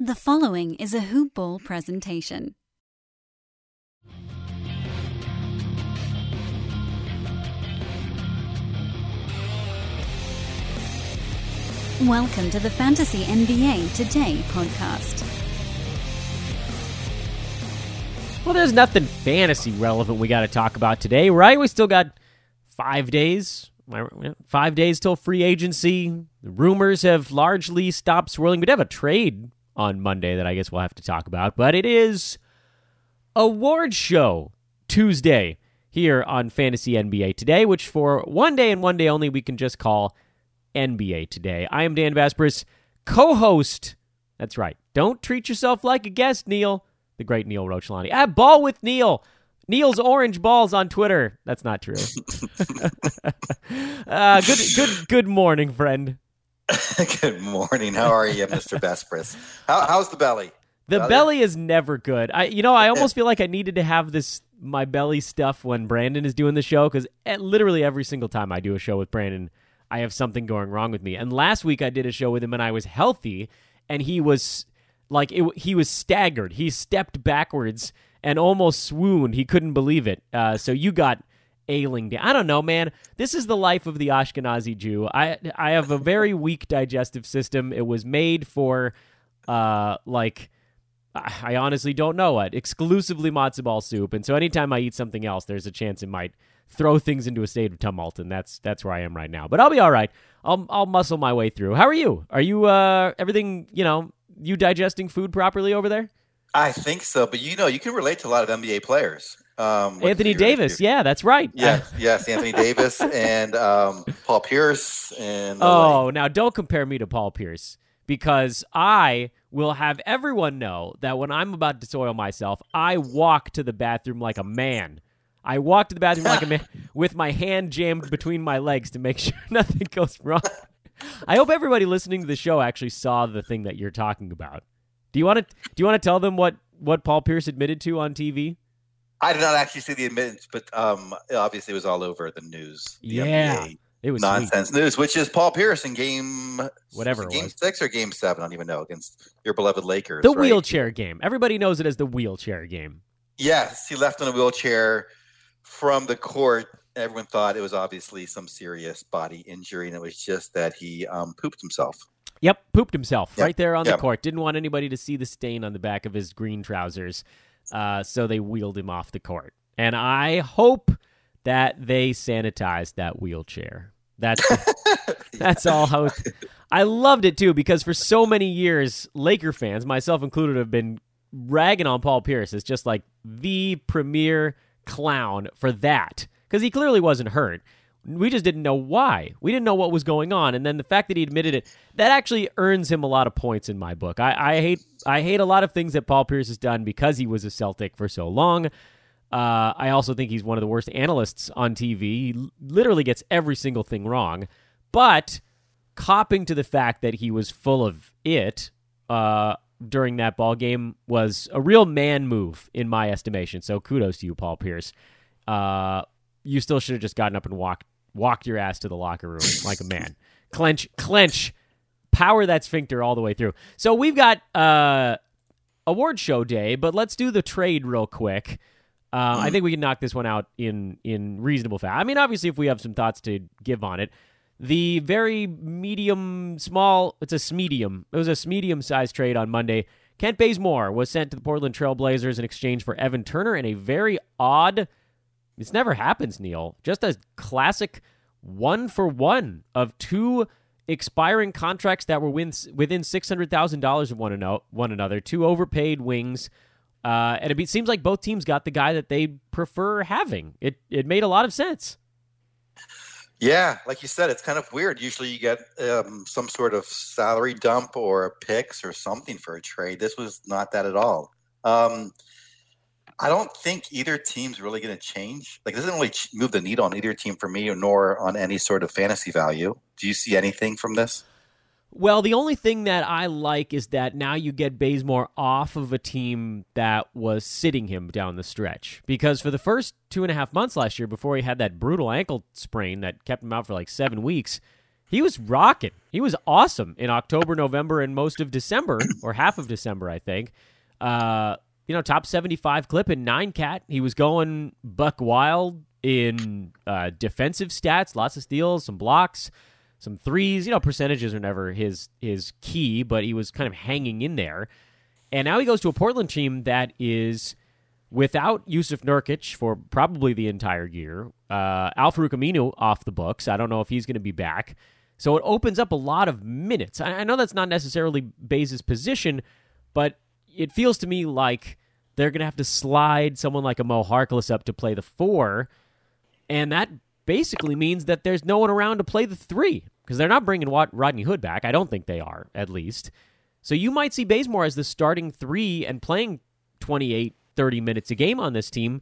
The following is a Hoop Ball presentation. Welcome to the Fantasy NBA Today podcast. Well, there's nothing fantasy relevant we got to talk about today, right? We still got five days, five days till free agency. The rumors have largely stopped swirling. We'd have a trade on Monday that I guess we'll have to talk about, but it is award show Tuesday here on Fantasy NBA Today, which for one day and one day only we can just call NBA Today. I am Dan Besbris, co-host. That's right. Don't treat yourself like a guest, Neil. The great Neil Rochlani. At Ball with Neil. Neil's orange balls on Twitter. That's not true. uh, good, good, good morning, friend. good morning. How are you, Mr. Besbris? How, how's the belly? The belly is never good. I, you know, I almost feel like I needed to have this my belly stuff when Brandon is doing the show because literally every single time I do a show with Brandon, I have something going wrong with me. And last week I did a show with him and I was healthy, and he was like it, he was staggered. He stepped backwards and almost swooned. He couldn't believe it. Uh, so you got ailing down. I don't know, man. This is the life of the Ashkenazi Jew. I I have a very weak digestive system. It was made for uh like I honestly don't know what. Exclusively matzo ball soup. And so anytime I eat something else, there's a chance it might throw things into a state of tumult, and that's that's where I am right now. But I'll be all right. I'll I'll muscle my way through. How are you? Are you uh everything, you know, you digesting food properly over there? I think so, but you know, you can relate to a lot of NBA players. Um, Anthony Davis, yeah, that's right. Yes, yes, Anthony Davis and um, Paul Pierce. And oh, now don't compare me to Paul Pierce because I will have everyone know that when I'm about to soil myself, I walk to the bathroom like a man. I walk to the bathroom like a man with my hand jammed between my legs to make sure nothing goes wrong. I hope everybody listening to the show actually saw the thing that you're talking about. Do you want to do you want to tell them what what Paul Pierce admitted to on TV? I did not actually see the admittance, but um, obviously it was all over the news. The yeah, NBA it was nonsense sweet. news, which is Paul Pierce in game whatever game six or game seven. I don't even know against your beloved Lakers. The right? wheelchair game. Everybody knows it as the wheelchair game. Yes, he left on a wheelchair from the court. Everyone thought it was obviously some serious body injury, and it was just that he um, pooped himself. Yep, pooped himself yep. right there on yep. the court. Didn't want anybody to see the stain on the back of his green trousers. Uh, so they wheeled him off the court. And I hope that they sanitized that wheelchair. That's that's all. How I loved it too because for so many years, Laker fans, myself included, have been ragging on Paul Pierce as just like the premier clown for that because he clearly wasn't hurt. We just didn't know why. We didn't know what was going on, and then the fact that he admitted it that actually earns him a lot of points in my book. I, I hate I hate a lot of things that Paul Pierce has done because he was a Celtic for so long. Uh, I also think he's one of the worst analysts on TV. He literally gets every single thing wrong. But copping to the fact that he was full of it uh, during that ball game was a real man move in my estimation. So kudos to you, Paul Pierce. Uh, you still should have just gotten up and walked walked your ass to the locker room like a man. clench, clench, power that sphincter all the way through. So we've got uh, award show day, but let's do the trade real quick. Uh, I think we can knock this one out in in reasonable fashion. I mean, obviously, if we have some thoughts to give on it, the very medium, small, it's a medium. It was a medium sized trade on Monday. Kent Bazemore was sent to the Portland Trailblazers in exchange for Evan Turner in a very odd this never happens, Neil. Just a classic one for one of two expiring contracts that were within $600,000 of one, one another, two overpaid wings. Uh, and it seems like both teams got the guy that they prefer having. It, it made a lot of sense. Yeah, like you said, it's kind of weird. Usually you get um, some sort of salary dump or picks or something for a trade. This was not that at all. Um, I don't think either team's really going to change. Like, it doesn't really move the needle on either team for me, nor on any sort of fantasy value. Do you see anything from this? Well, the only thing that I like is that now you get Bazemore off of a team that was sitting him down the stretch. Because for the first two and a half months last year, before he had that brutal ankle sprain that kept him out for like seven weeks, he was rocking. He was awesome in October, November, and most of December, or half of December, I think. Uh, you know, top 75 clip in nine cat. He was going buck wild in uh, defensive stats, lots of steals, some blocks, some threes. You know, percentages are never his his key, but he was kind of hanging in there. And now he goes to a Portland team that is without Jusuf Nurkic for probably the entire year. Uh, Al-Farouq Aminu off the books. I don't know if he's going to be back. So it opens up a lot of minutes. I, I know that's not necessarily Bays' position, but it feels to me like they're going to have to slide someone like a Mo Harkless up to play the four, and that basically means that there's no one around to play the three because they're not bringing Rodney Hood back. I don't think they are, at least. So you might see Bazemore as the starting three and playing 28, 30 minutes a game on this team.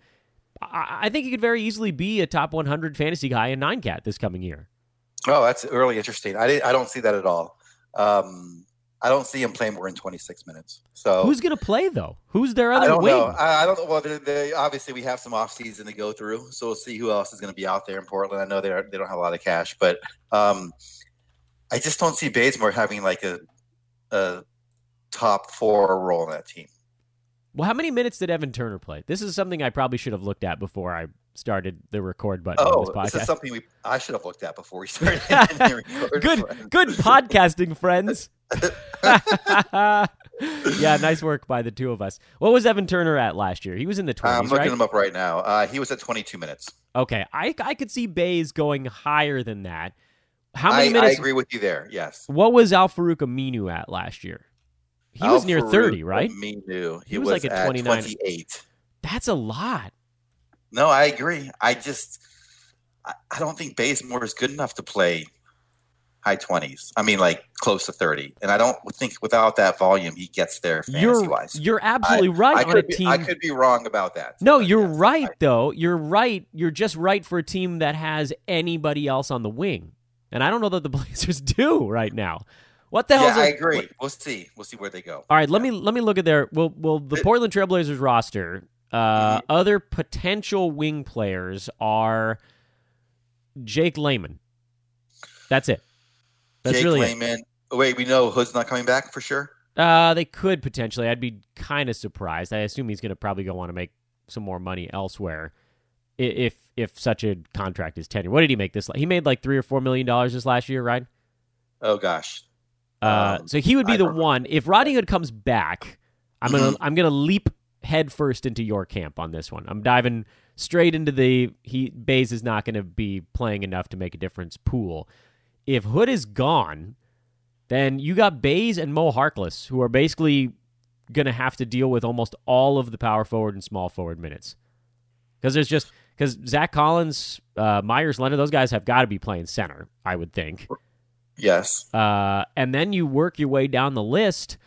I, think he could very easily be a top 100 fantasy guy in nine cat this coming year. Oh, that's really interesting. I, I don't see that at all. Um, I don't see him playing more than 26 minutes. So who's going to play though? Who's their other I don't wing? know. I, I don't know. Well, they're, they obviously we have some off season to go through, so we'll see who else is going to be out there in Portland. I know they are, they don't have a lot of cash, but um, I just don't see Bazemore having like a, a top four role in that team. Well, how many minutes did Evan Turner play? This is something I probably should have looked at before I started the record button oh, on this podcast. This is something we I should have looked at before we started. good, friends. good podcasting, friends. yeah, nice work by the two of us. What was Evan Turner at last year? He was in the 20s, I'm looking right? him up right now. Uh, he was at 22 minutes. Okay, I I could see Bays going higher than that. How many I, minutes? I agree with you there. Yes. What was Al-Farouq Aminu at last year? He was near 30, right? Aminu. He, He was was, like at 29. 28. That's a lot. No, I agree. I just I, I don't think Bazemore is good enough to play high 20s. I mean, like close to 30. And I don't think without that volume he gets there fantasy You're wise. you're absolutely right I on a could, be, team. I could be wrong about that. No, you're yes, right I- though. You're right. You're just right for a team that has anybody else on the wing. And I don't know that the Blazers do right now. What the hell? yeah, I agree. We'll see. We'll see where they go. All right, let me let me look at their well well the Portland Trailblazers roster. Uh, Mm-hmm. Other potential wing players are Jake Layman. That's it. That's Jake really it. Oh, wait, we know Hood's not coming back for sure. Uh, they could potentially. I'd be kind of surprised. I assume he's going to probably go want to make some more money elsewhere, if if such a contract is tenure. What did he make this? He made like three or four million dollars this last year, right? Oh gosh. Uh, Um, so he would be I the don't know. one. If Rodney Hood comes back, I'm Mm-hmm. gonna I'm gonna leap headfirst into your camp on this one. I'm diving straight into the he Bays is not going to be playing enough to make a difference pool. If Hood is gone, then you got Bays and Mo Harkless, who are basically going to have to deal with almost all of the power forward and small forward minutes. Because there's just because Zach Collins, uh, Meyers Leonard, those guys have got to be playing center, I would think. Yes. Uh, and then you work your way down the list,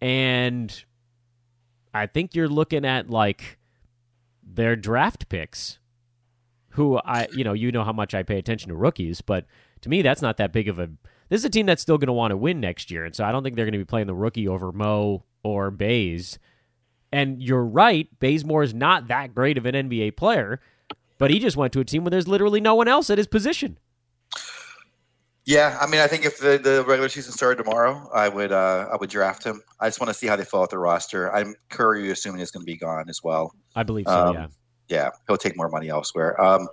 and I think you're looking at like their draft picks, who I, you know, you know how much I pay attention to rookies, but to me, that's not that big of a. This is a team that's still going to want to win next year, and so I don't think they're going to be playing the rookie over Mo or Bays. And you're right, Bazemore is not that great of an NBA player, but he just went to a team where there's literally no one else at his position. Yeah, I mean, I think if the, the regular season started tomorrow, I would uh, I would draft him. I just want to see how they fill out the roster. I'm Curry, assuming is going to be gone as well. I believe so. Um, yeah. Yeah, he'll take more money elsewhere. Um,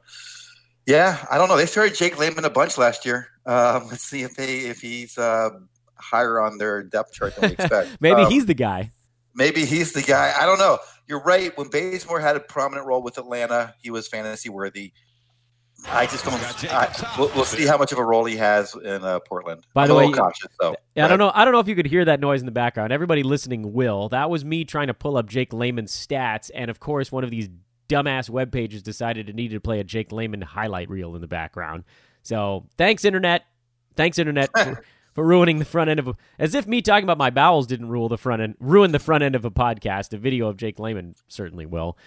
yeah, I don't know. They started Jake Layman a bunch last year. Um, let's see if they if he's uh, higher on their depth chart than we expect. Maybe Um, he's the guy. maybe he's the guy. I don't know. You're right. When Bazemore had a prominent role with Atlanta, he was fantasy worthy. I just don't. I, we'll, we'll see how much of a role he has in uh, Portland. By I'm the a way, cautious though. Yeah, I don't know. I don't know if you could hear that noise in the background. Everybody listening will. That was me trying to pull up Jake Layman's stats, and of course, one of these dumbass web pages decided it needed to play a Jake Layman highlight reel in the background. So thanks, internet. Thanks, internet, for, for ruining the front end of a. As if me talking about my bowels didn't rule the front end, ruin the front end of a podcast. A video of Jake Layman certainly will.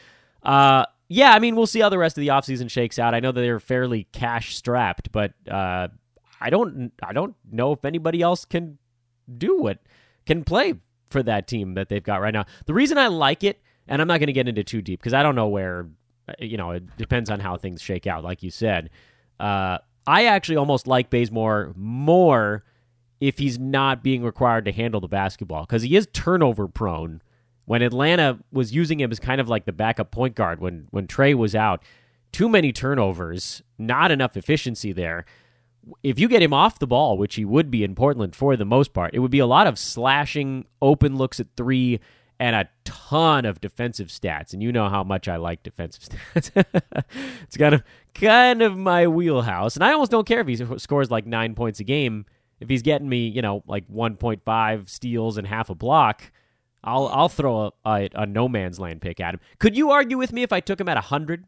Uh, yeah, I mean, we'll see how the rest of the offseason shakes out. I know that they're fairly cash strapped, but uh, I don't, I don't know if anybody else can do what can play for that team that they've got right now. The reason I like it, and I'm not going to get into too deep because I don't know where, uh, you know, it depends on how things shake out. Like you said, uh, I actually almost like Bazemore more if he's not being required to handle the basketball because he is turnover prone. When Atlanta was using him as kind of like the backup point guard when when Trae was out, too many turnovers, not enough efficiency there. If you get him off the ball, which he would be in Portland for the most part, it would be a lot of slashing, open looks at three, and a ton of defensive stats. And you know how much I like defensive stats. it's kind of kind of my wheelhouse. And I almost don't care if he scores like nine points a game. If he's getting me, you know, like 1.5 steals and half a block, I'll I'll throw a, a, a no man's land pick at him. Could you argue with me if I took him at hundred?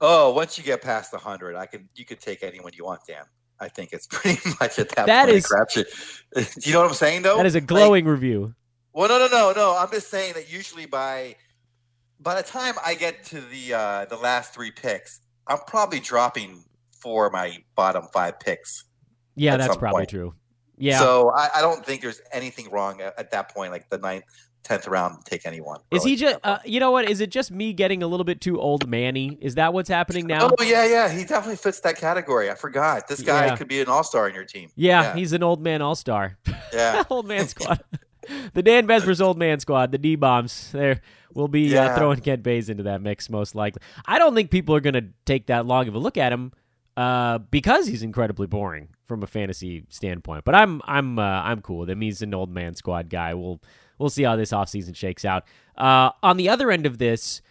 Oh, once you get past the hundred, I could you could take anyone you want, Dan. I think it's pretty much at that, that point. Is, crapshoot. Do you know what I'm saying, though? That is a glowing like, review. Well, no, no, no, no. I'm just saying that usually by by the time I get to the uh, the last three picks, I'm probably dropping for my bottom five picks. Yeah, that's probably point. true. Yeah. So I, I, don't think there's anything wrong at, at, that point, like the ninth, tenth round, take anyone. Is he just? Uh, you know what? Is it just me getting a little bit too old, Manny? Is that what's happening now? Oh yeah, yeah. He definitely fits that category. I forgot. This guy yeah. could be an all star in your team. Yeah, yeah, he's an old man all star. Yeah, old man squad. the Dan Besbris old man squad, the D bombs. There, we'll be uh, yeah. uh, throwing Kent Bays into that mix most likely. I don't think people are going to take that long of a look at him uh, because he's incredibly boring from a fantasy standpoint. But I'm I'm uh, I'm cool with him. He's an old man squad guy. We'll we'll see how this offseason shakes out. Uh, on the other end of this,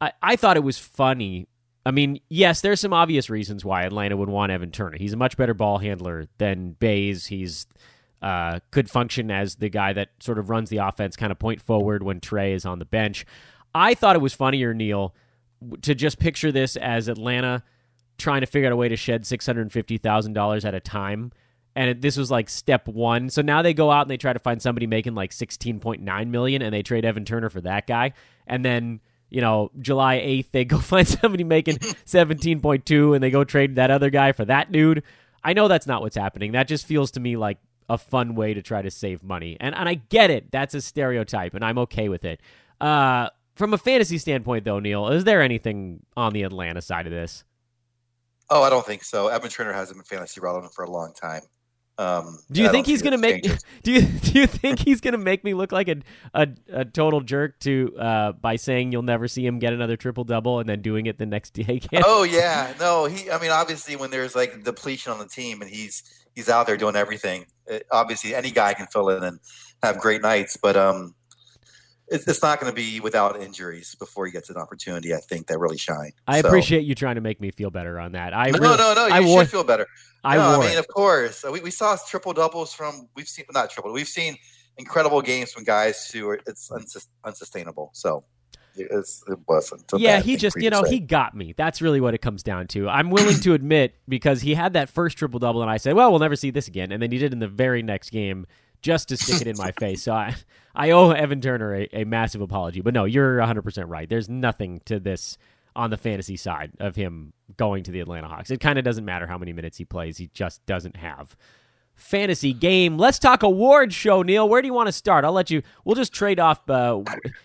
I, I thought it was funny. I mean, yes, there's some obvious reasons why Atlanta would want Evan Turner. He's a much better ball handler than Bays. He's uh, could function as the guy that sort of runs the offense, kind of point forward when Trae is on the bench. I thought it was funnier, Neil, to just picture this as Atlanta trying to figure out a way to shed six hundred fifty thousand dollars at a time, and it, this was like step one. So now they go out and they try to find somebody making like sixteen point nine million, and they trade Evan Turner for that guy, and then you know, July 8th, they go find somebody making 17.2 and they go trade that other guy for that dude. I know that's not what's happening. That just feels to me like a fun way to try to save money. And and I get it. That's a stereotype, and I'm okay with it. Uh, from a fantasy standpoint, though, Neil, is there anything on the Atlanta side of this? Oh, I don't think so. Evan Turner hasn't been fantasy relevant for a long time. Um, do you think he's going to make? Do you do you think he's going to make me look like a, a, a total jerk to uh, by saying you'll never see him get another triple double and then doing it the next day? Oh yeah, no. He, I mean, obviously, when there's like depletion on the team and he's he's out there doing everything. It, obviously, any guy can fill in and have great nights, but um, it's, it's not going to be without injuries before he gets an opportunity. I think that really shine. I so. appreciate you trying to make me feel better on that. I no, really, no, no. You I should wore, feel better. I, no, I mean, it. of course, we, we saw triple doubles from we've seen not triple. We've seen incredible games from guys who are it's unsustainable. So it's, it wasn't. yeah, he just, you know, he got me. That's really what it comes down to. I'm willing to admit because he had that first triple double, and I said, well, we'll never see this again. And then he did in the very next game just to stick it in my face. So I, I owe Evan Turner a, a massive apology. But no, you're 100% right. There's nothing to this on the fantasy side of him going to the Atlanta Hawks. It kind of doesn't matter how many minutes he plays, he just doesn't have fantasy game. Let's talk award show, Neil. Where do you want to start? I'll let you. We'll just trade off. Uh,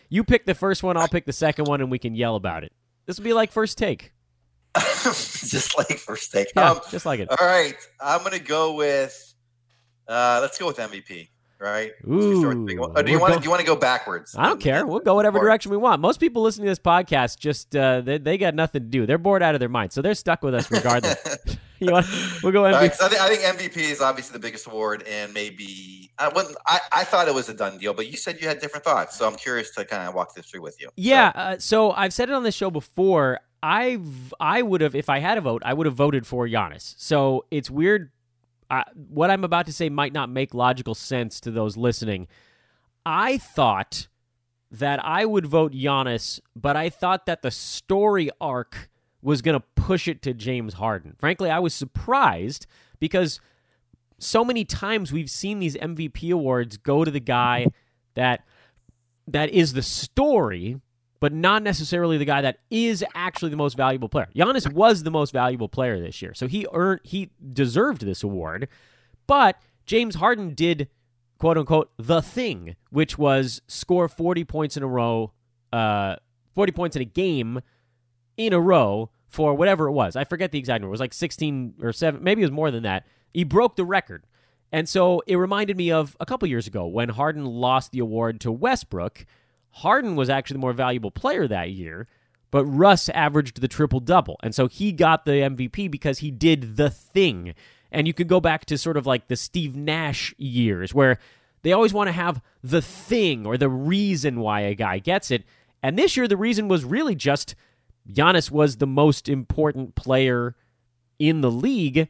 you pick the first one, I'll pick the second one, and we can yell about it. This will be like first take. just like first take. Yeah, um, just like it. All right, I'm gonna go with. Uh, let's go with MVP right? Ooh, or do you want to do you want to go backwards? I don't care. We'll go whatever direction we want. Most people listening to this podcast just uh, they, they got nothing to do. They're bored out of their mind, so they're stuck with us regardless. you want, we'll go MVP. Right, so I, think, I, think, MVP is obviously the biggest award, and maybe I wouldn't. I, I thought it was a done deal, but you said you had different thoughts, so I'm curious to kind of walk this through with you. Yeah. So, uh, so I've said it on this show before. I've I would have if I had a vote, I would have voted for Giannis. So it's weird What I'm about to say might not make logical sense to those listening. I thought that I would vote Giannis, but I thought that the story arc was going to push it to James Harden. Frankly, I was surprised because so many times we've seen these MVP awards go to the guy that that is the story but not necessarily the guy that is actually the most valuable player. Giannis was the most valuable player this year, so he earned he deserved this award. But James Harden did quote unquote the thing, which was score 40 points in a row, uh, 40 points in a game in a row for whatever it was. I forget the exact number. It was like 16 or 7, maybe it was more than that. He broke the record. And so it reminded me of a couple years ago when Harden lost the award to Westbrook. Harden was actually the more valuable player that year, but Russ averaged the triple double. And so he got the MVP because he did the thing. And you can go back to sort of like the Steve Nash years where they always want to have the thing or the reason why a guy gets it. And this year, the reason was really just Giannis was the most important player in the league,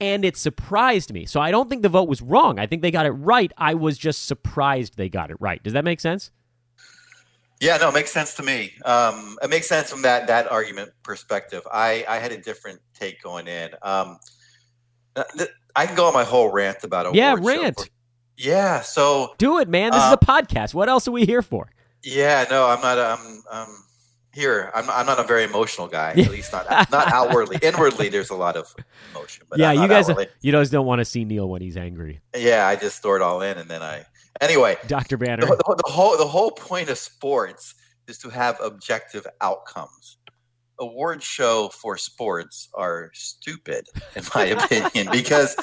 and it surprised me. So I don't think the vote was wrong. I think they got it right. I was just surprised they got it right. Does that make sense? Yeah, no, it makes sense to me. Um, it makes sense from that that argument perspective. I, I had a different take going in. Um, uh, I can go on my whole rant about it. Yeah, rant. Yeah, so do it, man. This uh, is a podcast. What else are we here for? Yeah, no, I'm not. I'm, I'm here. I'm, I'm not a very emotional guy. At least not not outwardly. Inwardly, there's a lot of emotion. But yeah, you guys, outwardly. you guys don't want to see Neil when he's angry. Yeah, I just throw it all in, and then I. Anyway, Doctor Banner. The, the, the whole the whole point of sports is to have objective outcomes award show for sports are stupid, in my opinion, because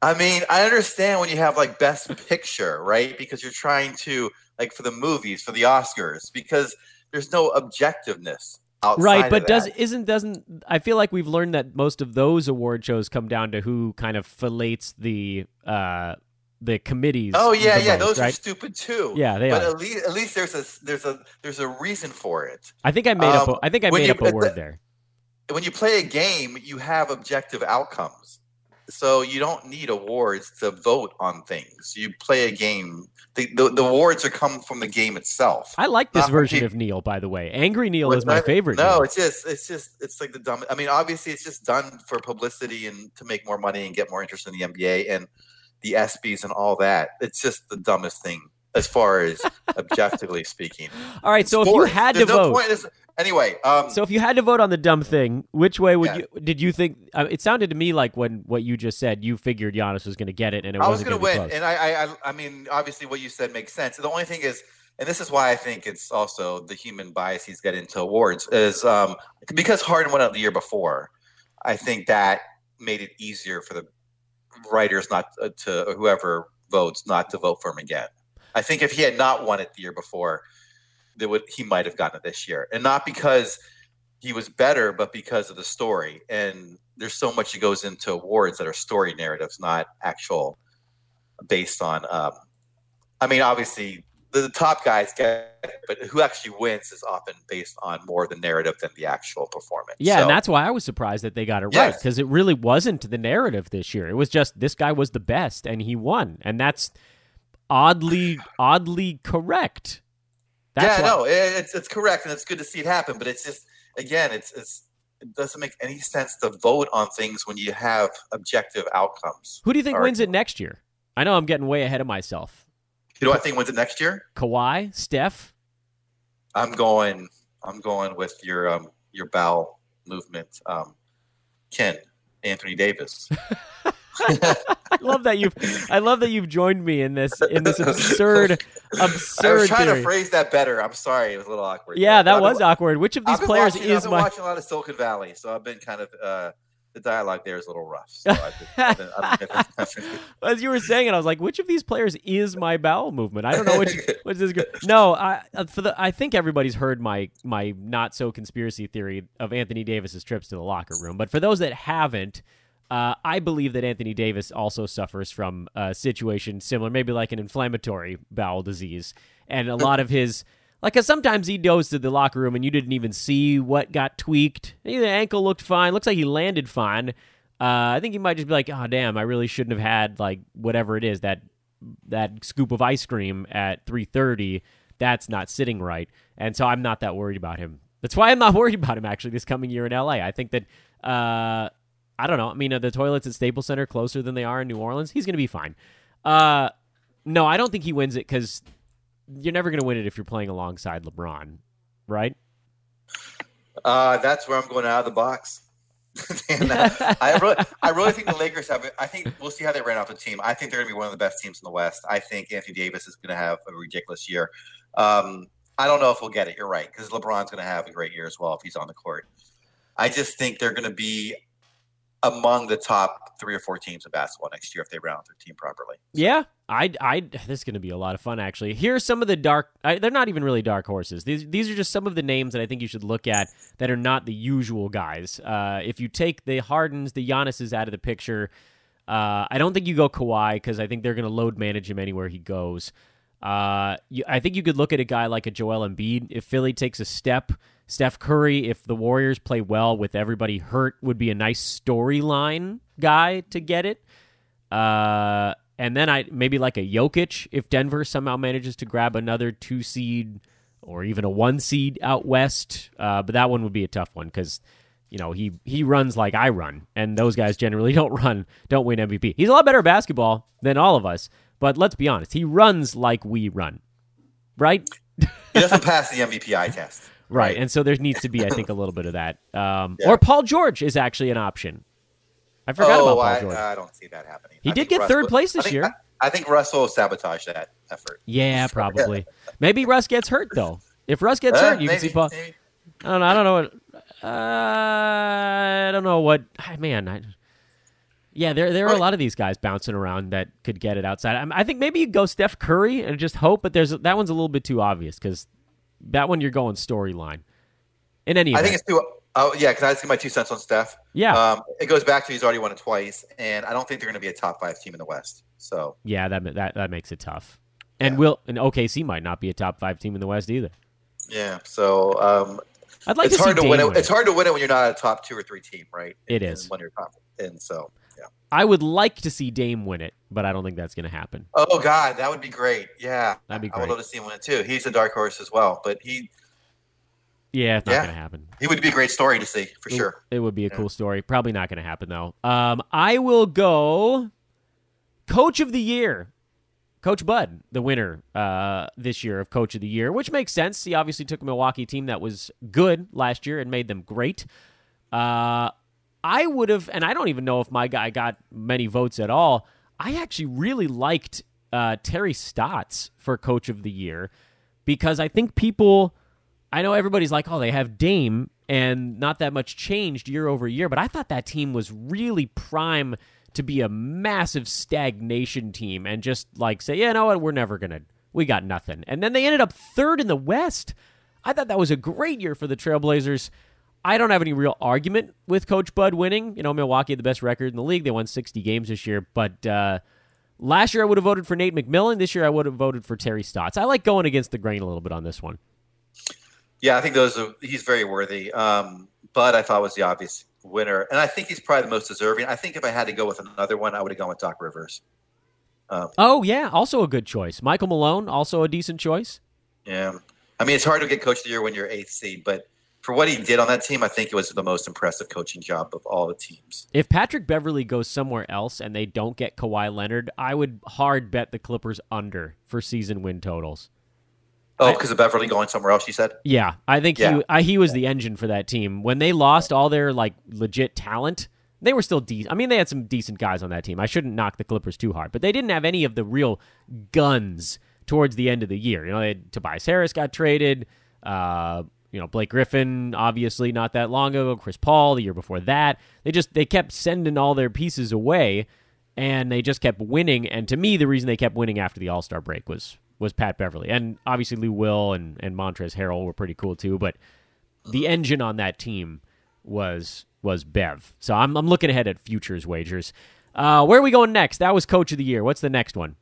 I mean, I understand when you have like best picture, right? Because you're trying to like for the movies, for the Oscars, because there's no objectiveness outside. right but does isn't doesn't i feel like we've learned that most of those award shows come down to who kind of fillets the uh the committees. Oh yeah, yeah, those right? are stupid too. Yeah, they but are. at least at least there's a there's a there's a reason for it. I think I made um, up. A, I think I made you, up a word the, there. When you play a game, you have objective outcomes, so you don't need awards to vote on things. You play a game. The, the, the awards are come from the game itself. I like this version of Neil, by the way. Angry Neil is my favorite. No, Neil. it's just it's just it's like the dumb. I mean, obviously, it's just done for publicity and to make more money and get more interest in the NBA and the ESPYS and all that. It's just the dumbest thing as far as objectively speaking. All right, so Sports, if you had to no vote, anyway, um, so if you had to vote on the dumb thing, which way would yeah. you? Did you think? Uh, it sounded to me like when what you just said, you figured Giannis was going to get it, and it I was going to win. And I, I, I mean, obviously, what you said makes sense. The only thing is, and this is why I think it's also the human bias he's got into awards is um, because Harden went out the year before. I think that made it easier for the writers not uh, to whoever votes not to vote for him again. I think if he had not won it the year before, there would he might have gotten it this year, and not because he was better, but because of the story. And there's so much that goes into awards that are story narratives, not actual based on. Um, I mean, obviously, the, the top guys get it, but who actually wins is often based on more the narrative than the actual performance. Yeah, so, and that's why I was surprised that they got it yes. right because it really wasn't the narrative this year. It was just this guy was the best and he won, and that's oddly oddly correct. That's yeah, why. no, it's it's correct, and it's good to see it happen. But it's just again, it's it's it doesn't make any sense to vote on things when you have objective outcomes. Who do you think wins it next year? I know I'm getting way ahead of myself. You know, I think wins it next year. Kawhi, Steph. I'm going. I'm going with your um, your bowel movement, um, Ken Anthony Davis. I love that you've I love that you've joined me in this in this absurd absurd. I was trying theory. to phrase that better. I'm sorry, it was a little awkward. Yeah, that was awkward. Which of these players watching, is I've been my... watching a lot of Silicon Valley, so I've been kind of uh, the dialogue there is a little rough. So I've been, I've been, I've been, As you were saying it, I was like, which of these players is my bowel movement? I don't know which which is good. No, I uh, for the I think everybody's heard my my not so conspiracy theory of Anthony Davis's trips to the locker room. But for those that haven't, uh, I believe that Anthony Davis also suffers from a situation similar, maybe like an inflammatory bowel disease, and a lot of his like, cause sometimes he goes to the locker room and you didn't even see what got tweaked. The ankle looked fine. Looks like he landed fine. Uh, I think he might just be like, oh damn, I really shouldn't have had like whatever it is that that scoop of ice cream at three thirty. That's not sitting right, and so I'm not that worried about him. That's why I'm not worried about him actually this coming year in LA. I think that uh, I don't know. I mean, the toilets at Staples Center closer than they are in New Orleans? He's going to be fine. Uh, no, I don't think he wins it because you're never going to win it if you're playing alongside LeBron, right? Uh, that's where I'm going out of the box. I really, I really think the Lakers have. I think we'll see how they ran off the team. I think they're going to be one of the best teams in the West. I think Anthony Davis is going to have a ridiculous year. Um, I don't know if we'll get it. You're right because LeBron's going to have a great year as well if he's on the court. I just think they're going to be among the top three or four teams in basketball next year if they round their team properly. Yeah, I, I, this is going to be a lot of fun. Actually, here's some of the dark. I, they're not even really dark horses. These, these are just some of the names that I think you should look at that are not the usual guys. Uh, if you take the Hardens, the Giannis's out of the picture, uh, I don't think you go Kawhi because I think they're going to load manage him anywhere he goes. Uh, you, I think you could look at a guy like a Joel Embiid if Philly takes a step. Steph Curry, if the Warriors play well with everybody hurt, would be a nice storyline guy to get it. Uh, and then I maybe like a Jokic if Denver somehow manages to grab another two seed or even a one seed out west. Uh, but that one would be a tough one because you know he he runs like I run, and those guys generally don't run, don't win MVP. He's a lot better at basketball than all of us, but let's be honest, he runs like we run, right? he doesn't pass the MVP eye test. Right. And so there needs to be, I think, a little bit of that. Um, yeah. Or Paul George is actually an option. I forgot oh, about Paul George. I, I don't see that happening. He I did get Russ third will, place this I think, year. I, I, think Russ will sabotage that effort. Yeah, probably. Maybe Russ gets hurt though. If Russ gets uh, hurt, you maybe, can see Paul. Maybe. I don't know. I don't know what. Uh, I don't know what. Man, I, yeah, there there are a lot of these guys bouncing around that could get it outside. I, I think maybe you go Steph Curry and just hope, but there's that one's a little bit too obvious because that one you're going storyline. In any, event. I think it's too. Oh yeah, because I see my two cents on Steph. Yeah, um, it goes back to he's already won it twice, and I don't think they're going to be a top five team in the West. So yeah, that that that makes it tough. And yeah. will and OKC might not be a top five team in the West either. Yeah, so um, I'd like it's to hard to Dame win it. It's hard to win it when you're not a top two or three team, right? It is when you're top, and so yeah. I would like to see Dame win it, but I don't think that's going to happen. Oh God, that would be great. Yeah, that'd be great. I would love to see him win it too. He's a dark horse as well, but he yeah, it's not yeah. going to happen. It would be a great story to see for it, sure. It would be a yeah. cool story. Probably not going to happen though. Um, I will go Coach of the Year. Coach Bud, the winner uh, this year of Coach of the Year, which makes sense. He obviously took a Milwaukee team that was good last year and made them great. Uh, I would have, and I don't even know if my guy got many votes at all. I actually really liked uh, Terry Stotts for Coach of the Year because I think people I know everybody's like, oh, they have Dame and not that much changed year over year, but I thought that team was really prime to be a massive stagnation team and just like say, yeah, you know what, we're never gonna, we got nothing. And then they ended up third in the West. I thought that was a great year for the Trailblazers. I don't have any real argument with Coach Bud winning. You know, Milwaukee had the best record in the league. They won 60 games this year, but uh, last year I would have voted for Nate McMillan. This year I would have voted for Terry Stotts. I like going against the grain a little bit on this one. Yeah, I think those are, he's very worthy. Um, Bud, I thought was the obvious winner, and I think he's probably the most deserving. I think if I had to go with another one, I would have gone with Doc Rivers. Um, oh yeah, also a good choice. Michael Malone, also a decent choice. Yeah, I mean it's hard to get Coach of the Year when you're eighth seed, but for what he did on that team, I think it was the most impressive coaching job of all the teams. If Patrick Beverley goes somewhere else and they don't get Kawhi Leonard, I would hard bet the Clippers under for season win totals. Oh, because of Beverley going somewhere else, you said? Yeah, I think yeah. he I, he was the engine for that team. When they lost all their like legit talent, they were still decent. I mean, they had some decent guys on that team. I shouldn't knock the Clippers too hard, but they didn't have any of the real guns towards the end of the year. You know, had, Tobias Harris got traded. Uh, you know, Blake Griffin, obviously not that long ago. Chris Paul the year before that. They just they kept sending all their pieces away, and they just kept winning. And to me, the reason they kept winning after the All Star break was was Pat Beverley, and obviously Lou Will and and Montrezl Harrell were pretty cool too. But the engine on that team was was Bev. So I'm I'm looking ahead at futures wagers. Uh, where are we going next? That was Coach of the Year. What's the next one?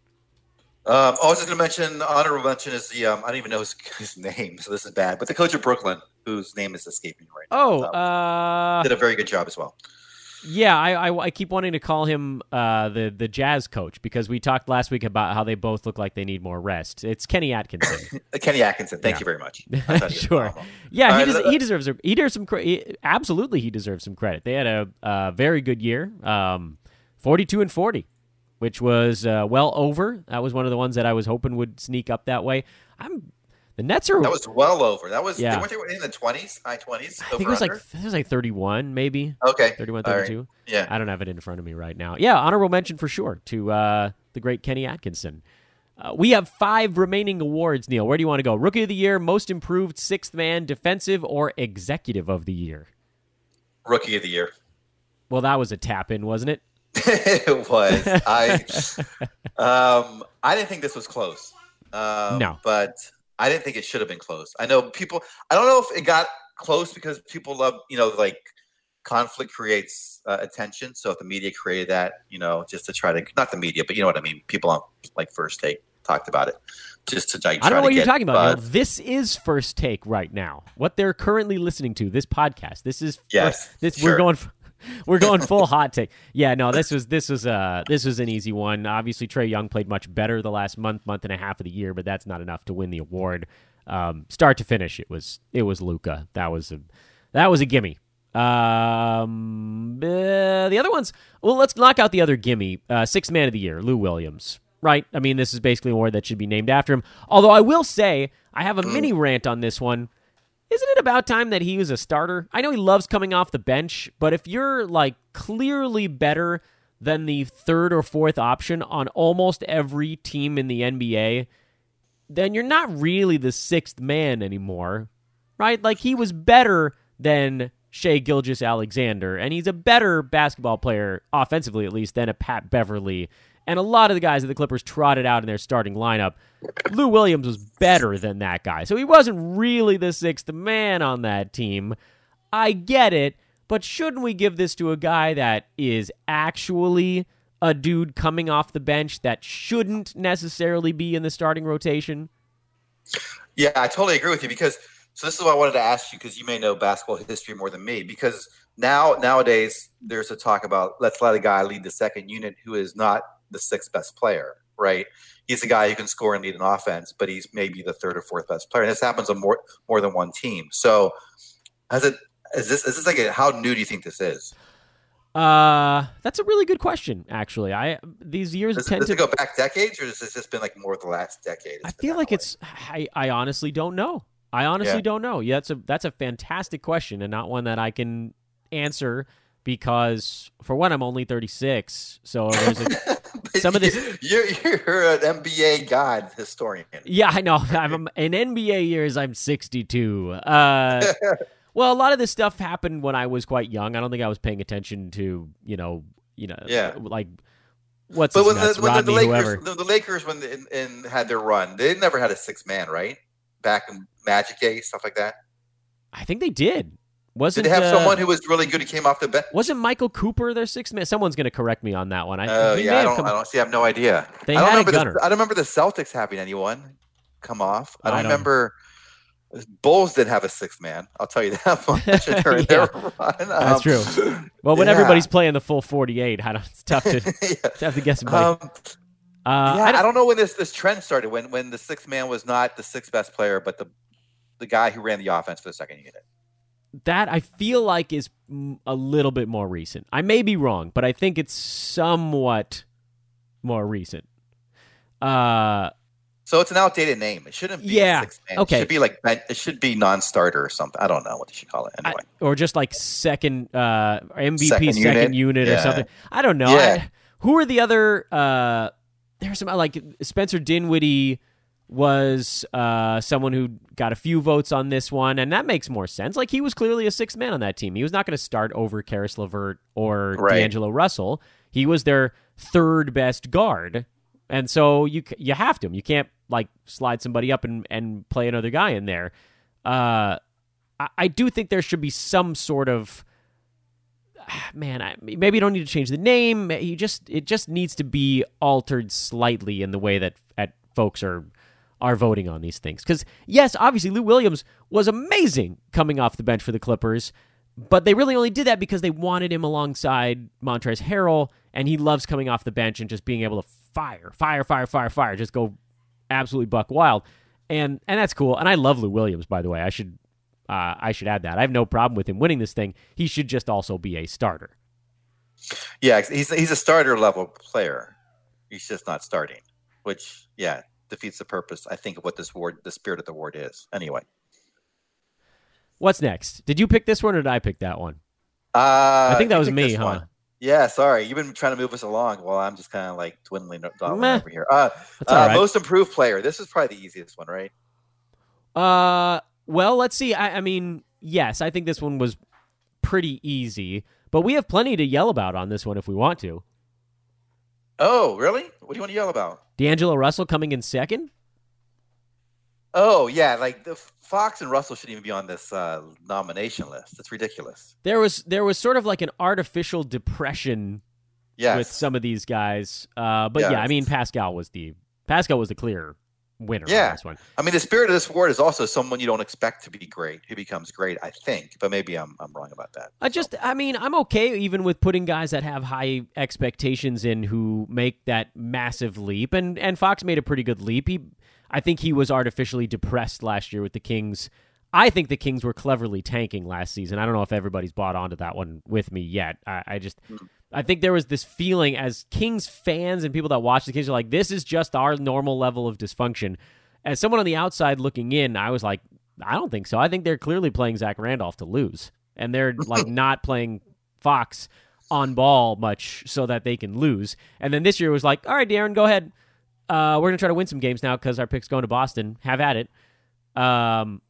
Um, I was just going to mention honorable mention is the um, I don't even know his, his, name, so this is bad. But the coach of Brooklyn, whose name is escaping right now, oh, uh, did a very good job as well. Yeah, I, I, I, keep wanting to call him uh, the the jazz coach because we talked last week about how they both look like they need more rest. It's Kenny Atkinson. Kenny Atkinson, thank yeah. you very much. sure. Yeah, he, des- he deserves he deserves some credit. Absolutely, he deserves some credit. They had a, a very good year, um, forty two and forty, which was uh, well over. That was one of the ones that I was hoping would sneak up that way. I'm the Nets are that was well over. That was yeah. They in the twenties, high twenties. I think it was under? like it was like thirty one, maybe. Okay, 31, 32. Right. Yeah, I don't have it in front of me right now. Yeah, honorable mention for sure to uh, the great Kenny Atkinson. Uh, we have five remaining awards. Neil, where do you want to go? Rookie of the Year, Most Improved, Sixth Man, Defensive, or Executive of the Year? Rookie of the year. Well, that was a tap in, wasn't it? it was. I um, I didn't think this was close. Um, no, but I didn't think it should have been close. I know people. I don't know if it got close because people love you know like conflict creates uh, attention. So if the media created that, you know, just to try to not the media, but you know what I mean. People on like first take talked about it just to like. I don't know what you're talking about. this is first take right now. What they're currently listening to this podcast. This is yes. First, this sure. we're going. We're going full hot take. Yeah, no, this was this was uh this was an easy one. Obviously, Trae Young played much better the last month, month and a half of the year, but that's not enough to win the award. Um, start to finish, it was it was Luka. That was a that was a gimme. Um, uh, the other ones, well, let's knock out the other gimme. Uh, sixth man of the year, Lou Williams. Right? I mean, this is basically an award that should be named after him. Although I will say, I have a mini rant on this one. Isn't it about time that he was a starter? I know he loves coming off the bench, but if you're like clearly better than the third or fourth option on almost every team in the NBA, then you're not really the sixth man anymore, right? Like he was better than Shai Gilgeous-Alexander, and he's a better basketball player, offensively at least, than a Pat Beverley. And a lot of the guys that the Clippers trotted out in their starting lineup, Lou Williams was better than that guy. So he wasn't really the sixth man on that team. I get it, but shouldn't we give this to a guy that is actually a dude coming off the bench that shouldn't necessarily be in the starting rotation? Yeah, I totally agree with you because – so this is what I wanted to ask you because you may know basketball history more than me. Because now nowadays there's a talk about let's let a guy lead the second unit who is not the sixth best player, right? He's a guy who can score and lead an offense, but he's maybe the third or fourth best player. And this happens on more more than one team. So has it is this is this like a, how new do you think this is? Uh, that's a really good question. Actually, I these years does, tend does to go back decades, or has this just been like more of the last decade? I feel like it's. I I honestly don't know. I honestly yeah. don't know. Yeah, that's a that's a fantastic question and not one that I can answer because for one, I'm only 36, so there's a, some of this. You're, you're an NBA god historian. Yeah, I know. I'm in NBA years. I'm 62. Uh, well, a lot of this stuff happened when I was quite young. I don't think I was paying attention to you know you know yeah. like what's but when, nuts, the, when Rodney, the, Lakers the, the, Lakers when in, in, had their run, they never had a six man, right? Back in Magic days, stuff like that? I think they did. Wasn't did they have uh, someone who was really good who came off the bench? Wasn't Michael Cooper their sixth man? Someone's going to correct me on that one. I, uh, yeah, I don't. I don't see. I have no idea. They I don't had remember a gunner. The, I don't remember the Celtics having anyone come off. I don't, I don't remember. Bulls didn't have a sixth man. I'll tell you that much during yeah. their run. Um, That's true. Well, when yeah. everybody's playing the full forty-eight, it's tough to yeah. tough to guess. Um, uh, yeah, I don't, I don't, know when this this trend started. When when the sixth man was not the sixth best player, but the the guy who ran the offense for the second unit. That I feel like is a little bit more recent. I may be wrong, but I think it's somewhat more recent. Uh, so it's an outdated name. It shouldn't be yeah, Okay. It should be like it should be non-starter or something. I don't know what they should call it anyway. I, or just like second uh, MVP second, second unit, unit yeah. or something. I don't know. Yeah. I, who are the other? Uh, there's some like Spencer Dinwiddie was uh, someone who got a few votes on this one, and that makes more sense. Like he was clearly a sixth man on that team. He was not going to start over Caris LeVert or right. D'Angelo Russell. He was their third best guard, and so you you have to. You can't like slide somebody up and and play another guy in there. Uh, I, I do think there should be some sort of man, I, maybe you don't need to change the name. You just it just needs to be altered slightly in the way that at folks are are voting on these things. Because, yes, obviously, Lou Williams was amazing coming off the bench for the Clippers, but they really only did that because they wanted him alongside Montrezl Harrell, and he loves coming off the bench and just being able to fire, fire, fire, fire, fire, just go absolutely buck wild. And and that's cool. And I love Lou Williams, by the way. I should uh, I should add that. I have no problem with him winning this thing. He should just also be a starter. Yeah, he's he's a starter level player. He's just not starting, which yeah, defeats the purpose, I think, of what this ward, the spirit of the ward is. Anyway. What's next? Did you pick this one or did I pick that one? Uh, I think that was me, huh? One. Yeah, sorry. You've been trying to move us along while I'm just kind of like dwindling over here. Uh, uh, Most improved player. This is probably the easiest one, right? Uh, well, let's see. I, I mean, yes, I think this one was pretty easy, but we have plenty to yell about on this one if we want to. Oh, really? What do you want to yell about? D'Angelo Russell coming in second? Oh, yeah. Like the Fox and Russell shouldn't even be on this uh, nomination list. It's ridiculous. There was there was sort of like an artificial depression yes. with some of these guys. Uh, but yes. yeah, I mean Pascal was the Pascal was the clear winner yeah. this one. I mean, the spirit of this award is also someone you don't expect to be great who becomes great. I think, but maybe I'm I'm wrong about that. I just, I mean, I'm okay even with putting guys that have high expectations in who make that massive leap, and and Fox made a pretty good leap. He, I think he was artificially depressed last year with the Kings. I think the Kings were cleverly tanking last season. I don't know if everybody's bought onto that one with me yet. I, I just. Mm. I think there was this feeling as Kings fans and people that watch the Kings are like, this is just our normal level of dysfunction. As someone on the outside looking in, I was like, I don't think so. I think they're clearly playing Zach Randolph to lose, and they're like not playing Fox on ball much so that they can lose. And then this year was like, all right, De'Aaron, go ahead. Uh, we're gonna try to win some games now because our pick's going to Boston. Have at it. Um,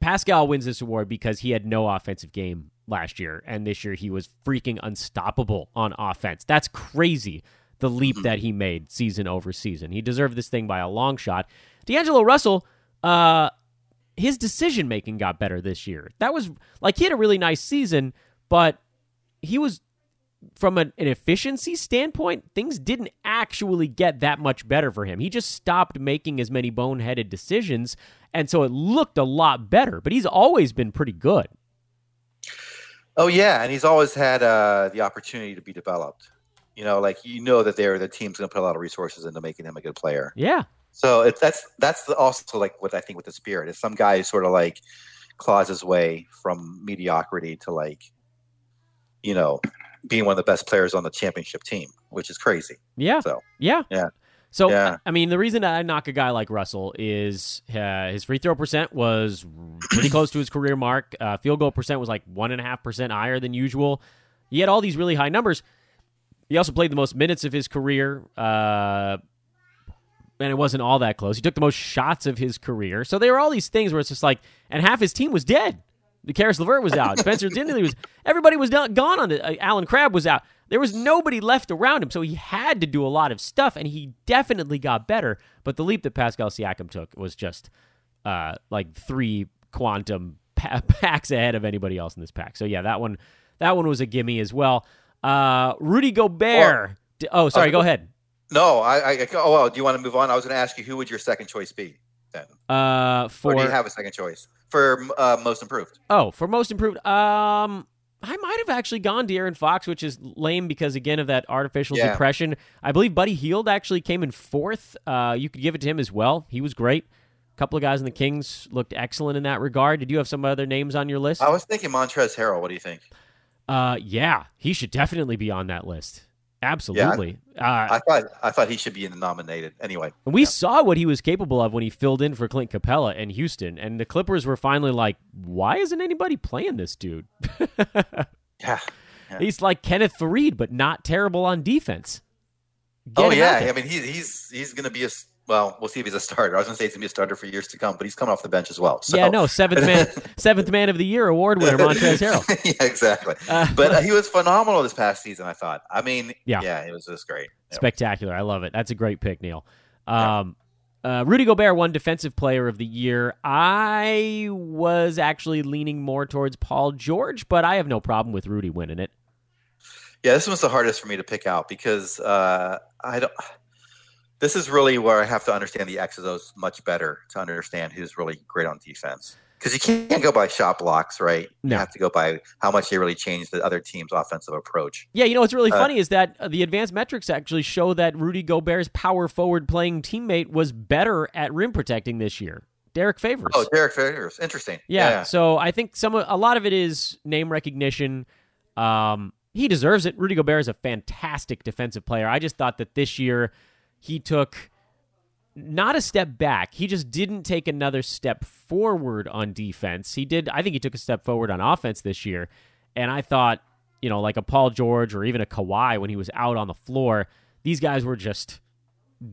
Pascal wins this award because he had no offensive game last year, and this year he was freaking unstoppable on offense. That's crazy. The leap mm-hmm. that he made season over season. He deserved this thing by a long shot. D'Angelo Russell, uh, his decision making got better this year. That was like he had a really nice season, but he was from an, an, efficiency standpoint, things didn't actually get that much better for him. He just stopped making as many boneheaded decisions, and so it looked a lot better. But he's always been pretty good. Oh yeah, and he's always had uh, the opportunity to be developed. You know, like you know that they're the team's going to put a lot of resources into making him a good player. Yeah. So it's that's that's also like what I think with the spirit is some guy sort of like claws his way from mediocrity to like, you know, being one of the best players on the championship team, which is crazy. Yeah. So yeah, yeah. So yeah. I mean, the reason I knock a guy like Russell is uh, his free throw percent was pretty close to his career mark. Uh, field goal percent was like one and a half percent higher than usual. He had all these really high numbers. He also played the most minutes of his career, uh, and it wasn't all that close. He took the most shots of his career. So there were all these things where it's just like, and half his team was dead. The Caris LeVert was out. Spencer Dinwiddie was. Everybody was done, gone on the. Uh, Allen Crabbe was out. There was nobody left around him, so he had to do a lot of stuff, and he definitely got better. But the leap that Pascal Siakam took was just uh, like three quantum pa- packs ahead of anybody else in this pack. So yeah, that one, that one was a gimme as well. Uh, Rudy Gobert. Well, oh, sorry. Go ahead. No, I. I oh, well, do you want to move on? I was going to ask you who would your second choice be then? Uh, for or do you have a second choice for uh, most improved? Oh, for most improved. Um, I might have actually gone De'Aaron Fox, which is lame because again of that artificial yeah. depression. I believe Buddy Hield actually came in fourth. Uh, you could give it to him as well. He was great. A couple of guys in the Kings looked excellent in that regard. Did you have some other names on your list? I was thinking Montrezl Harrell. What do you think? Uh, yeah, he should definitely be on that list. Absolutely. Yeah, I, uh, I, thought I thought he should be nominated anyway. We yeah. saw what he was capable of when he filled in for Clint Capela in Houston, and the Clippers were finally like, "Why isn't anybody playing this dude?" yeah. yeah. he's like Kenneth Faried, but not terrible on defense. Get oh yeah, I mean he's he's he's going to be a well, we'll see if he's a starter. I was going to say he's going to be a starter for years to come, but he's coming off the bench as well. So. Yeah, no, seventh man, seventh man of the year award winner Montrezl Harrell. yeah, exactly. Uh, but uh, he was phenomenal this past season. I thought. I mean, yeah, yeah, it was just great. Spectacular. I love it. That's a great pick, Neil. Um, yeah. uh, Rudy Gobert won Defensive Player of the Year. I was actually leaning more towards Paul George, but I have no problem with Rudy winning it. Yeah, this was the hardest for me to pick out because uh, I don't this is really where I have to understand the X's O's much better to understand who's really great on defense. Because you can't go by shot blocks, right? No. You have to go by how much they really change the other team's offensive approach. Yeah, you know what's really uh, funny is that uh, the advanced metrics actually show that Rudy Gobert's power forward playing teammate was better at rim protecting this year. Derek Favors. Oh, Derek Favors. Interesting. Yeah, yeah. So I think some a lot of it is name recognition. Um, he deserves it. Rudy Gobert is a fantastic defensive player. I just thought that this year he took not a step back. He just didn't take another step forward on defense. He did, I think he took a step forward on offense this year. And I thought, you know, like a Paul George or even a Kawhi when he was out on the floor, these guys were just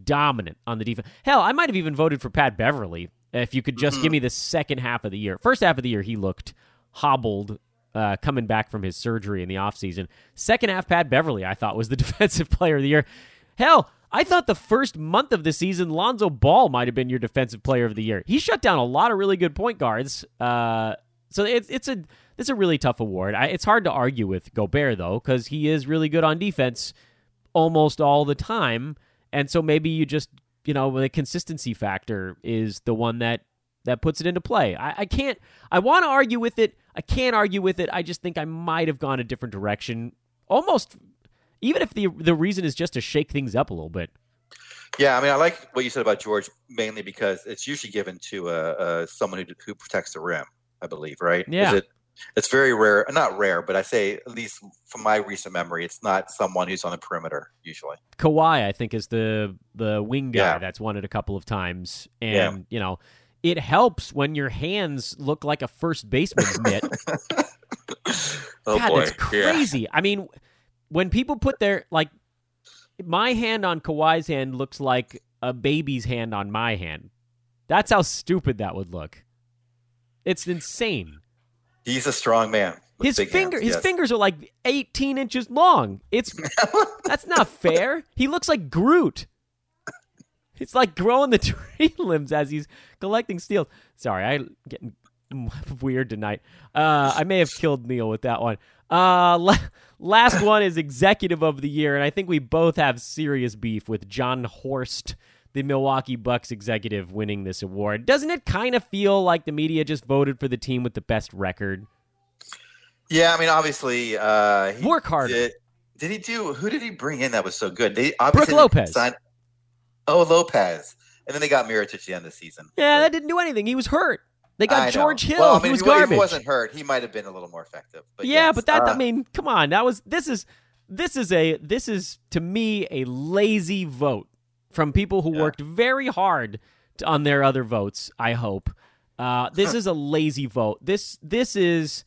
dominant on the defense. Hell, I might have even voted for Pat Beverley if you could just mm-hmm. give me the second half of the year. First half of the year, he looked hobbled uh, coming back from his surgery in the offseason. Second half, Pat Beverley, I thought, was the defensive player of the year. Hell, I thought the first month of the season, Lonzo Ball might have been your defensive player of the year. He shut down a lot of really good point guards. Uh, so it's it's a it's a really tough award. I, it's hard to argue with Gobert though, because he is really good on defense almost all the time, and so maybe you just you know the consistency factor is the one that that puts it into play. I, I can't. I want to argue with it. I can't argue with it. I just think I might have gone a different direction, almost even if the the reason is just to shake things up a little bit. Yeah, I mean, I like what you said about George mainly because it's usually given to uh, uh, someone who who protects the rim. I believe, right? Yeah. It, it's very rare, not rare, but I say at least from my recent memory, it's not someone who's on the perimeter usually. Kawhi, I think, is the the wing guy yeah. that's won it a couple of times, and yeah. you know, it helps when your hands look like a first baseman's mitt. oh God, boy. it's crazy. Yeah. I mean, when people put their like my hand on Kawhi's hand looks like a baby's hand on my hand. That's how stupid that would look. It's insane. He's a strong man. His finger, his yes. fingers are like 18 inches long. It's that's not fair. He looks like Groot. It's like growing the tree limbs as he's collecting steals. Sorry, I getting weird tonight. Uh, I may have killed Neil with that one. Uh, last one is executive of the year, and I think we both have serious beef with Jon Horst, the Milwaukee Bucks executive, winning this award. Doesn't it kind of feel like the media just voted for the team with the best record? Yeah, I mean, obviously, uh, work hard. Did, did, he do? Who did he bring in that was so good? They obviously Brook Lopez. Signed, oh, Lopez, and then they got Mirotic at the end of the season. Yeah, that didn't do anything. He was hurt. They got I George know. Hill. Well, I mean, he was if garbage. If he wasn't hurt, he might have been a little more effective. But yeah, yes. but that uh, I mean, come on. That was this is this is a this is to me a lazy vote from people who Yeah. worked very hard to, on their other votes. I hope uh, this is a lazy vote. This this is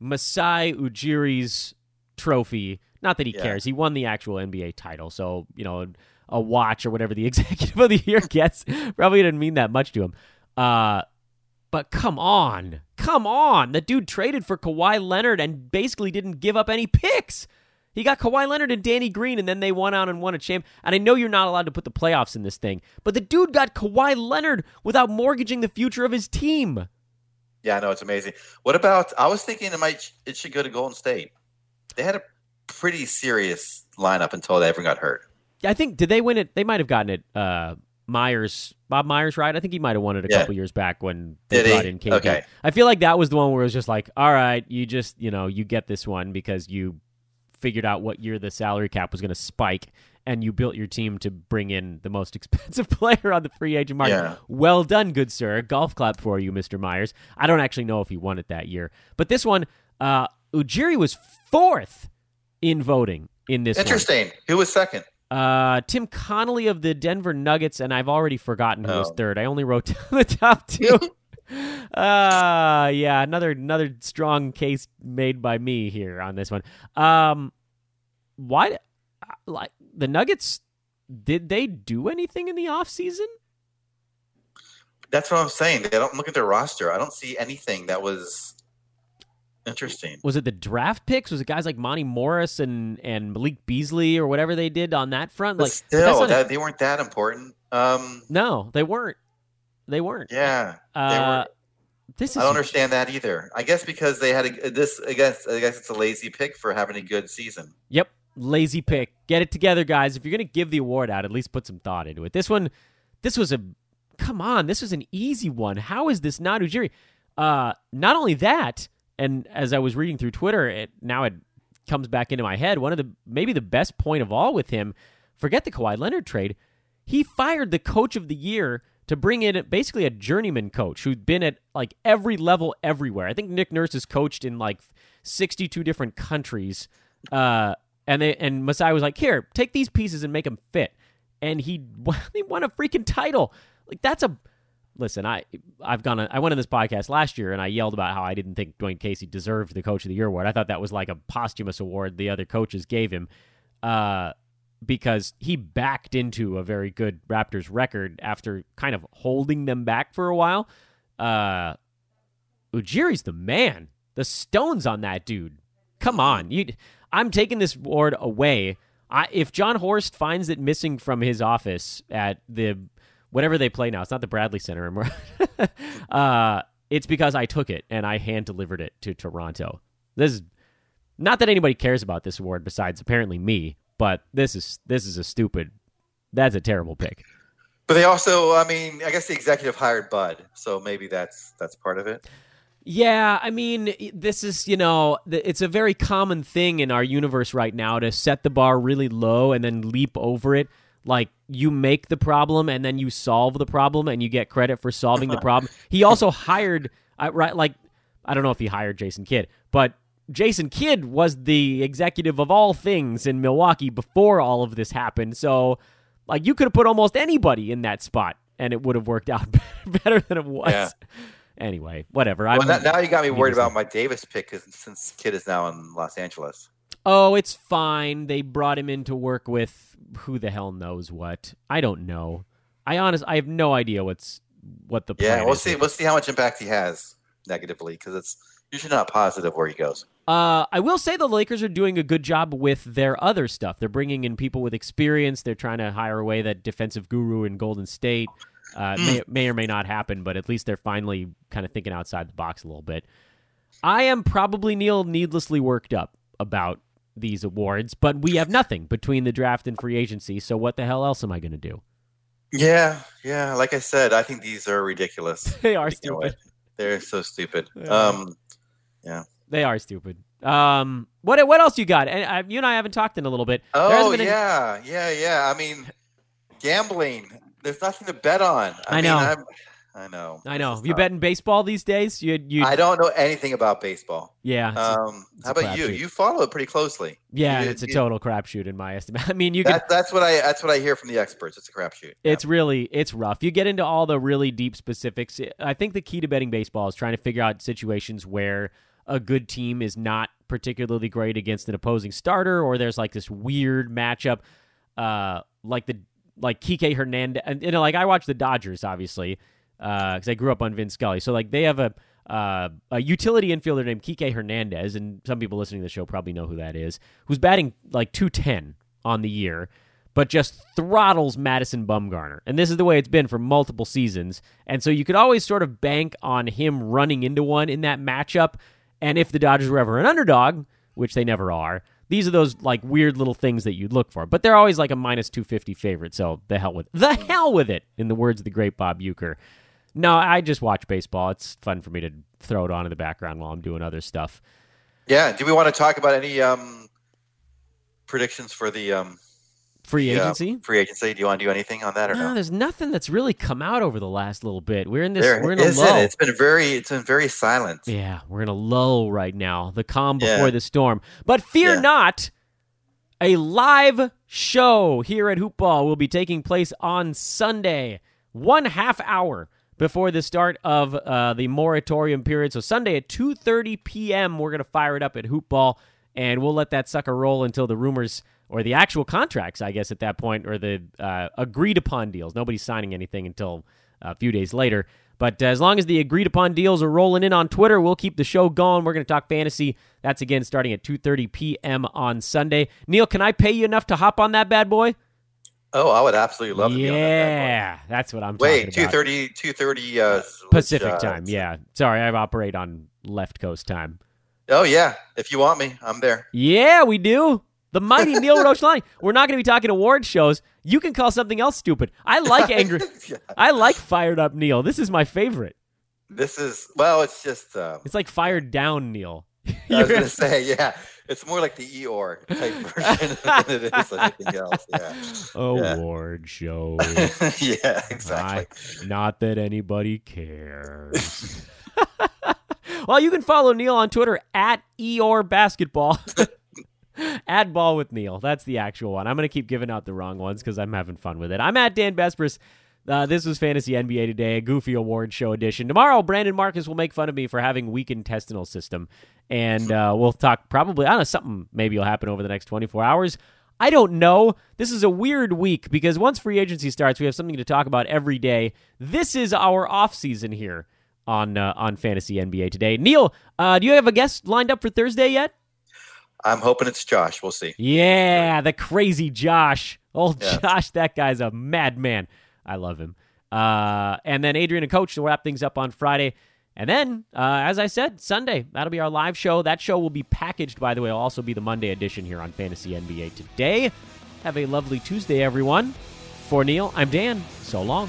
Masai Ujiri's trophy. Not that he Yeah. cares. He won the actual NBA title, so you know a watch or whatever the executive of the year gets probably didn't mean that much to him. Uh, but come on, come on! The dude traded for Kawhi Leonard and basically didn't give up any picks. He got Kawhi Leonard and Danny Green, and then they won out and won a champ. And I know you're not allowed to put the playoffs in this thing, but the dude got Kawhi Leonard without mortgaging the future of his team. Yeah, I know it's amazing. What about? I was thinking it might it should go to Golden State. They had a pretty serious lineup until they ever got hurt. Yeah, I think did they win it? They might have gotten it. Uh, Myers, Bob Myers, right? I think he might have won it a Yeah. couple years back when they Did he? in KD. Okay. I feel like that was the one where it was just like, all right, you just you know you get this one because you figured out what year the salary cap was going to spike. And you built your team to bring in the most expensive player on the free agent market. Yeah. Well done, good sir. Golf clap for you, Mr. Myers. I don't actually know if he won it that year, but this one, uh, Ujiri was fourth in voting in this. one. Interesting. Who was second? Uh, Tim Connolly of the Denver Nuggets, and I've already forgotten who was Oh. third. I only wrote down the top two. uh yeah, another another strong case made by me here on this one. Um, why, like the Nuggets? Did they do anything in the offseason? That's what I'm saying. They don't look at their roster. I don't see anything that was interesting. Was it the draft picks? Was it guys like Monte Morris and and Malik Beasley or whatever they did on that front? But Like still, that, they weren't that important. Um, no, they weren't. They weren't. yeah, they Uh, were. this is I don't understand that either. I guess because they had a, this. I guess I guess it's a lazy pick for having a good season. Yep. Lazy pick. Get it together, guys. If you're going to give the award out, at least put some thought into it. This one, this was a, come on, this was an easy one. How is this not Ujiri? Uh, not only that, and as I was reading through Twitter, it, now it comes back into my head. One of the, maybe the best point of all with him, forget the Kawhi Leonard trade. He fired the coach of the year to bring in basically a journeyman coach who'd been at like every level everywhere. I think Nick Nurse has coached in like 62 different countries. Uh, and they and Masai was like, "Here, take these pieces and make them fit." And he he won a freaking title. Like that's a listen. I I've gone. I went on this podcast last year and I yelled about how I didn't think Dwane Casey deserved the Coach of the Year award. I thought that was like a posthumous award the other coaches gave him, uh, because he backed into a very good Raptors record after kind of holding them back for a while. Uh, Ujiri's the man. the stones on that dude. Come on, you. I'm taking this award away. I, if Jon Horst finds it missing from his office at the whatever they play now, it's not the Bradley Center anymore. uh, it's because I took it and I hand delivered it to Toronto. This is not that anybody cares about this award besides apparently me, but this is this is a stupid. That's a terrible pick. But they also, I mean, I guess the executive hired Bud, so maybe that's that's part of it. Yeah, I mean, this is, you know, it's a very common thing in our universe right now to set the bar really low and then leap over it. Like you make the problem and then you solve the problem and you get credit for solving the problem. He also hired, uh, right? Like, I don't know if he hired Jason Kidd, but Jason Kidd was the executive of all things in Milwaukee before all of this happened. So, like, you could have put almost anybody in that spot and it would have worked out better than it was. Yeah. Anyway, whatever. Well, now you got me worried about my Davis pick cause, since Kidd is now in Los Angeles. Oh, it's fine. They brought him in to work with who the hell knows what. I don't know. I honest, I have no idea what's what the yeah. We'll see. We'll see how much impact he has negatively because it's usually not positive where he goes. Uh, I will say the Lakers are doing a good job with their other stuff. They're bringing in people with experience. They're trying to hire away that defensive guru in Golden State. Uh, may, hmm. may or may not happen, but at least they're finally kind of thinking outside the box a little bit. I am probably Neil needlessly worked up about these awards, but we have nothing between the draft and free agency. So what the hell else am I going to do? Yeah, yeah. Like I said, I think these are ridiculous. they are stupid. They're so stupid. Yeah. Um, yeah. They are stupid. Um, what what else you got? And uh, you and I haven't talked in a little bit. Oh yeah, yeah, yeah. I mean, gambling. There's nothing to bet on. I, I know. I'm, I know. I know. You betting baseball these days? You, you. I don't know anything about baseball. Yeah. Um. how about you? Shoot. You follow it pretty closely. Yeah, you, it's a total crapshoot in my estimate. I mean, you. That, that's what I. That's what I hear from the experts. It's a crapshoot. It's yeah. really. It's rough. You get into all the really deep specifics. I think the key to betting baseball is trying to figure out situations where a good team is not particularly great against an opposing starter, or there's like this weird matchup, uh, like the like Kike Hernandez. And you know, like I watch the Dodgers, obviously because uh, I grew up on Vin Scully. So like they have a uh, a utility infielder named Kike Hernandez, and some people listening to the show probably know who that is, who's batting like 210 on the year, but just throttles Madison Bumgarner. And this is the way it's been for multiple seasons. And so you could always sort of bank on him running into one in that matchup. And if the Dodgers were ever an underdog, which they never are, these are those like weird little things that you'd look for. But they're always like a minus 250 favorite. So the hell with the hell with it, in the words of the great Bob Uecker. No, I just watch baseball. It's fun for me to throw it on in the background while I'm doing other stuff. Yeah. Do we want to talk about any um, predictions for the um, free agency? free agency. Do you want to do anything on that or no? no? There's nothing that's really come out over the last little bit. We're in this. There we're in a lull. It? It's been very. It's been very silent. Yeah, we're in a lull right now. The calm before yeah. the storm. But fear yeah. not. A live show here at Hoopball will be taking place on Sunday. One half hour before the start of uh, the moratorium period. So Sunday at 2:30 p.m. we're going to fire it up at Hoopball and we'll let that sucker roll until the rumors or the actual contracts, I guess at that point or the uh, agreed upon deals. Nobody's signing anything until a few days later. But as long as the agreed upon deals are rolling in on Twitter, we'll keep the show going. We're going to talk fantasy. That's again starting at 2:30 p.m. on Sunday. Neil, can I pay you enough to hop on that bad boy? Oh, I would absolutely love to yeah, that Yeah, that's what I'm Wait, talking 230, 230 uh, Pacific which, uh, time. Yeah. Sorry, I operate on left coast time. Oh, yeah. If you want me, I'm there. Yeah, we do. The mighty Neil Rochlani. We're not going to be talking award shows. You can call something else stupid. I like angry. yeah. I like fired up Neil. This is my favorite. This is well. It's just. Uh, it's like fired down Neil. I was going to say, yeah. It's more like the Eeyore type version than it is anything else. Yeah. Award yeah. show. yeah, exactly. I, not that anybody cares. well, you can follow Neil on Twitter at Eeyore Basketball. Add ball with Neil. That's the actual one. I'm going to keep giving out the wrong ones because I'm having fun with it. I'm at Dan Besbris. Uh, this was Fantasy NBA Today, a goofy award show edition. Tomorrow, Brandon Marcus will make fun of me for having weak intestinal system, and uh, we'll talk probably. I don't know something maybe will happen over the next 24 hours. I don't know. This is a weird week because once free agency starts, we have something to talk about every day. This is our off season here. on uh, on Fantasy NBA today. Neil, uh, do you have a guest lined up for Thursday yet? I'm hoping it's Josh. We'll see. Yeah, the crazy Josh. Old yeah. Josh, that guy's a madman. I love him. Uh, and then Adrian and Coach will wrap things up on Friday. And then, uh, as I said, Sunday, that'll be our live show. That show will be packaged, by the way, will also be the Monday edition here on Fantasy NBA today. Have a lovely Tuesday, everyone. For Neil, I'm Dan. So long.